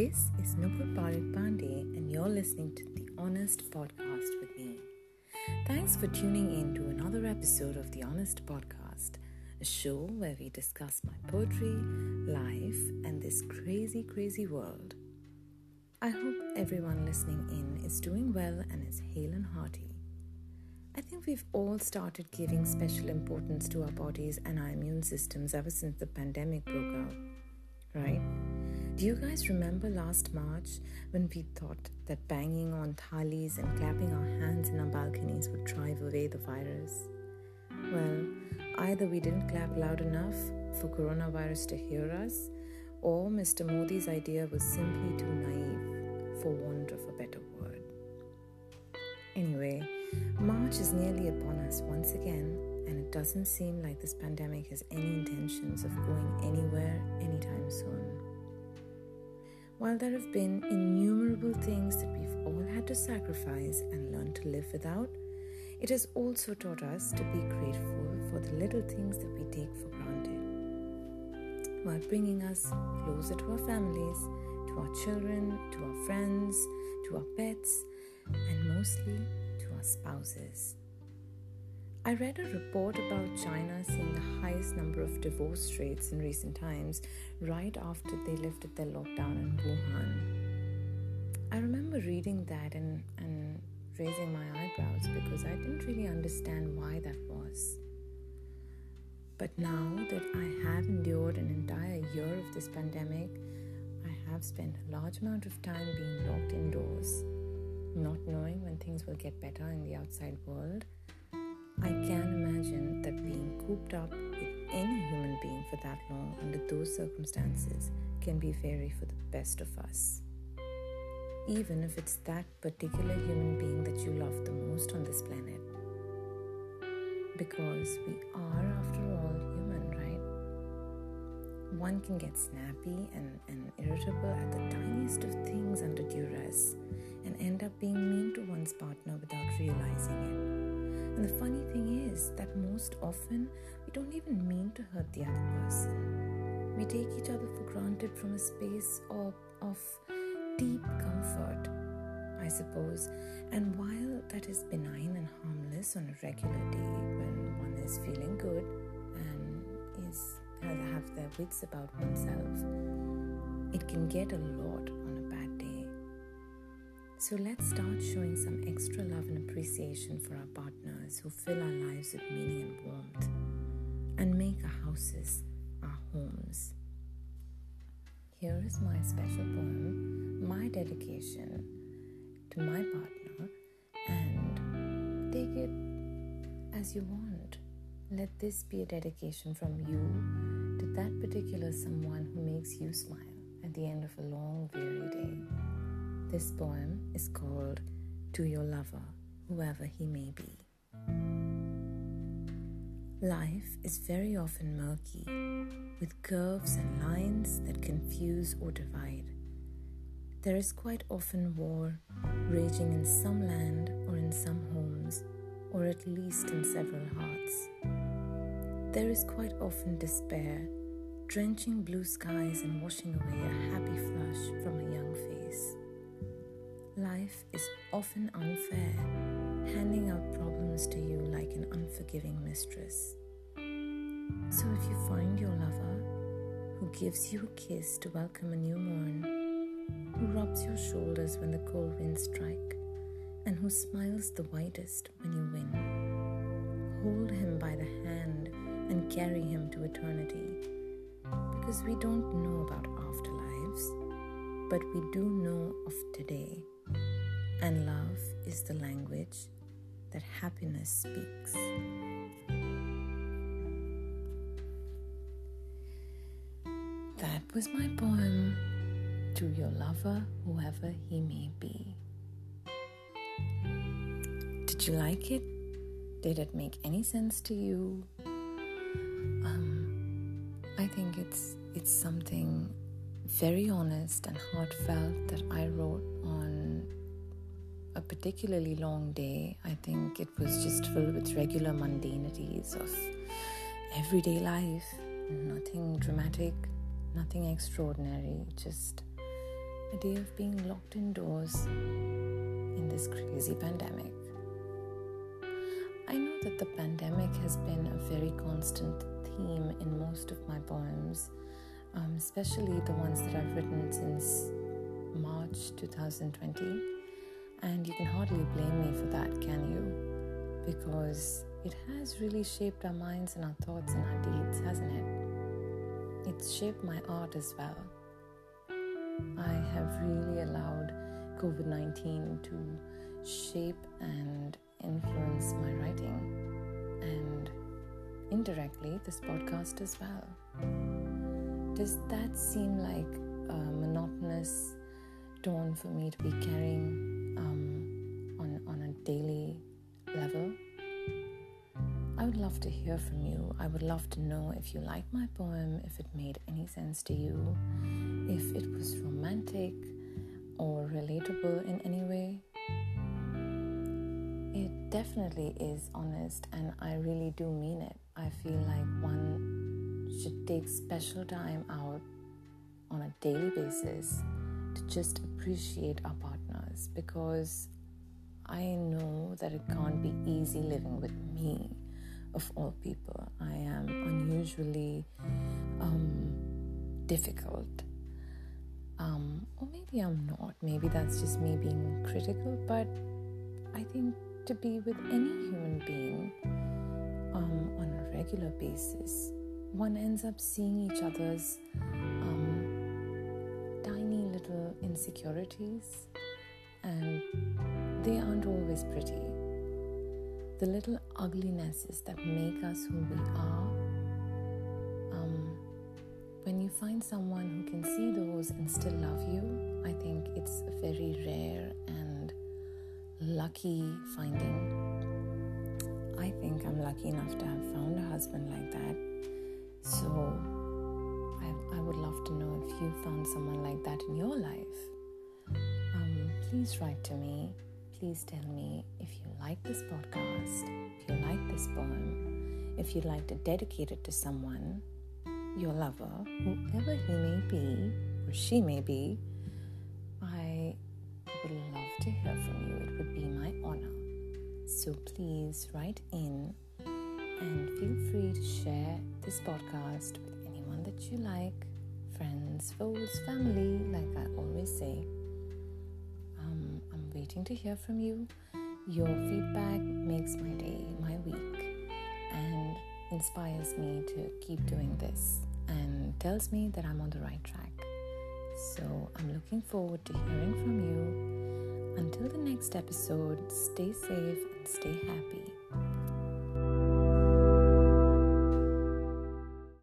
This is Nupur Parik Pandey, and you're listening to the Honest Podcast with me. Thanks for tuning in to another episode of the Honest Podcast, a show where we discuss my poetry, life, and this crazy, crazy world. I hope everyone listening in is doing well and is hale and hearty. I think we've all started giving special importance to our bodies and our immune systems ever since the pandemic broke out, right? Do you guys remember last March when we thought that banging on thalis and clapping our hands in our balconies would drive away the virus? Well, either we didn't clap loud enough for coronavirus to hear us, or Mr. Modi's idea was simply too naive, for want of a better word. Anyway, March is nearly upon us once again, and it doesn't seem like this pandemic has any intentions of going anywhere anytime soon. While there have been innumerable things that we've all had to sacrifice and learn to live without, it has also taught us to be grateful for the little things that we take for granted, while bringing us closer to our families, to our children, to our friends, to our pets, and mostly to our spouses. I read a report about China seeing the highest number of divorce rates in recent times right after they lifted their lockdown in Wuhan. I remember reading that and, and raising my eyebrows because I didn't really understand why that was. But now that I have endured an entire year of this pandemic, I have spent a large amount of time being locked indoors, not knowing when things will get better in the outside world I can imagine that being cooped up with any human being for that long under those circumstances can be very for the best of us. Even if it's that particular human being that you love the most on this planet. Because we are, after all, human, right? One can get snappy and, and irritable at the tiniest of things under duress and end up being mean to one's partner without realizing it. And the funny thing is that most often we don't even mean to hurt the other person. We take each other for granted from a space of, of deep comfort, I suppose. And while that is benign and harmless on a regular day when one is feeling good and is have their wits about oneself, it can get a lot so let's start showing some extra love and appreciation for our partners who fill our lives with meaning and warmth and make our houses our homes. Here is my special poem, my dedication to my partner, and take it as you want. Let this be a dedication from you to that particular someone who makes you smile at the end of a long, weary day. This poem is called To Your Lover, Whoever He May Be. Life is very often murky, with curves and lines that confuse or divide. There is quite often war raging in some land or in some homes, or at least in several hearts. There is quite often despair, drenching blue skies and washing away a happy flush Life is often unfair, handing out problems to you like an unforgiving mistress. So if you find your lover who gives you a kiss to welcome a new morn, who rubs your shoulders when the cold winds strike, and who smiles the widest when you win, hold him by the hand and carry him to eternity. Because we don't know about afterlives, but we do know of today and love is the language that happiness speaks. That was my poem to your lover, whoever he may be. Did you like it? Did it make any sense to you? Um, I think it's it's something very honest and heartfelt that I wrote on particularly long day. I think it was just filled with regular mundanities of everyday life. Nothing dramatic, nothing extraordinary, just a day of being locked indoors in this crazy pandemic. I know that the pandemic has been a very constant theme in most of my poems, um, especially the ones that I've written since March 2020. And you can hardly blame me for that, can you? Because it has really shaped our minds and our thoughts and our deeds, hasn't it? It's shaped my art as well. I have really allowed COVID 19 to shape and influence my writing and indirectly this podcast as well. Does that seem like a monotonous tone for me to be carrying daily level? I would love to hear from you. I would love to know if you like my poem, if it made any sense to you, if it was romantic or relatable in any way. It definitely is honest, and I really do mean it. I feel like one should take special time out on a daily basis to just appreciate our partners because I know that it can't be easy living with me of all people. I am unusually um, difficult. Um, or maybe I'm not. Maybe that's just me being critical. But I think to be with any human being um, on a regular basis, one ends up seeing each other's um, tiny little insecurities, and they aren't always pretty the little uglinesses that make us who we are. Um, when you find someone who can see those and still love you, I think it's a very rare and lucky finding. I think I'm lucky enough to have found a husband like that. So I, I would love to know if you found someone like that in your life. Um, please write to me please tell me if you like this podcast, if you like this poem, if you'd like to dedicate it to someone, your lover, whoever he may be or she may be. I would love to hear from you. It would be my honor. So please write in and feel free to share this podcast with anyone that you like friends, foes, family, like I always say waiting to hear from you. Your feedback makes my day, my week, and inspires me to keep doing this and tells me that I'm on the right track. So I'm looking forward to hearing from you. Until the next episode, stay safe and stay happy.